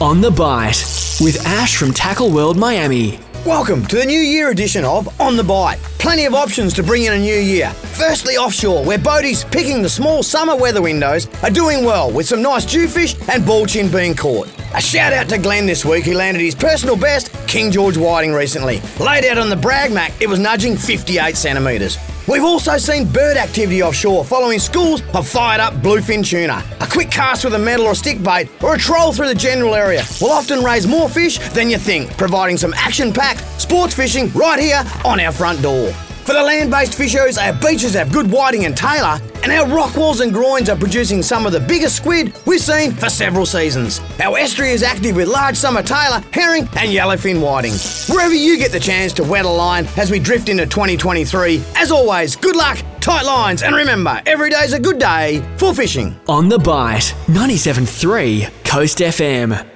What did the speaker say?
On the Bite with Ash from Tackle World Miami. Welcome to the New Year edition of On the Bite. Plenty of options to bring in a new year. Firstly, offshore, where boaties picking the small summer weather windows are doing well with some nice jewfish and baldchin being caught. A shout out to Glenn this week who landed his personal best King George whiting recently. Laid out on the brag mat, it was nudging 58 centimetres. We've also seen bird activity offshore following schools of fired up bluefin tuna. Quick cast with a metal or stick bait or a troll through the general area will often raise more fish than you think, providing some action packed sports fishing right here on our front door. For the land based fishers, our beaches have good whiting and tailor, and our rock walls and groins are producing some of the biggest squid we've seen for several seasons. Our estuary is active with large summer tailor, herring, and yellowfin whiting. Wherever you get the chance to wet a line as we drift into 2023, as always, good luck, tight lines, and remember, every day's a good day for fishing. On the Bite 97.3 Coast FM.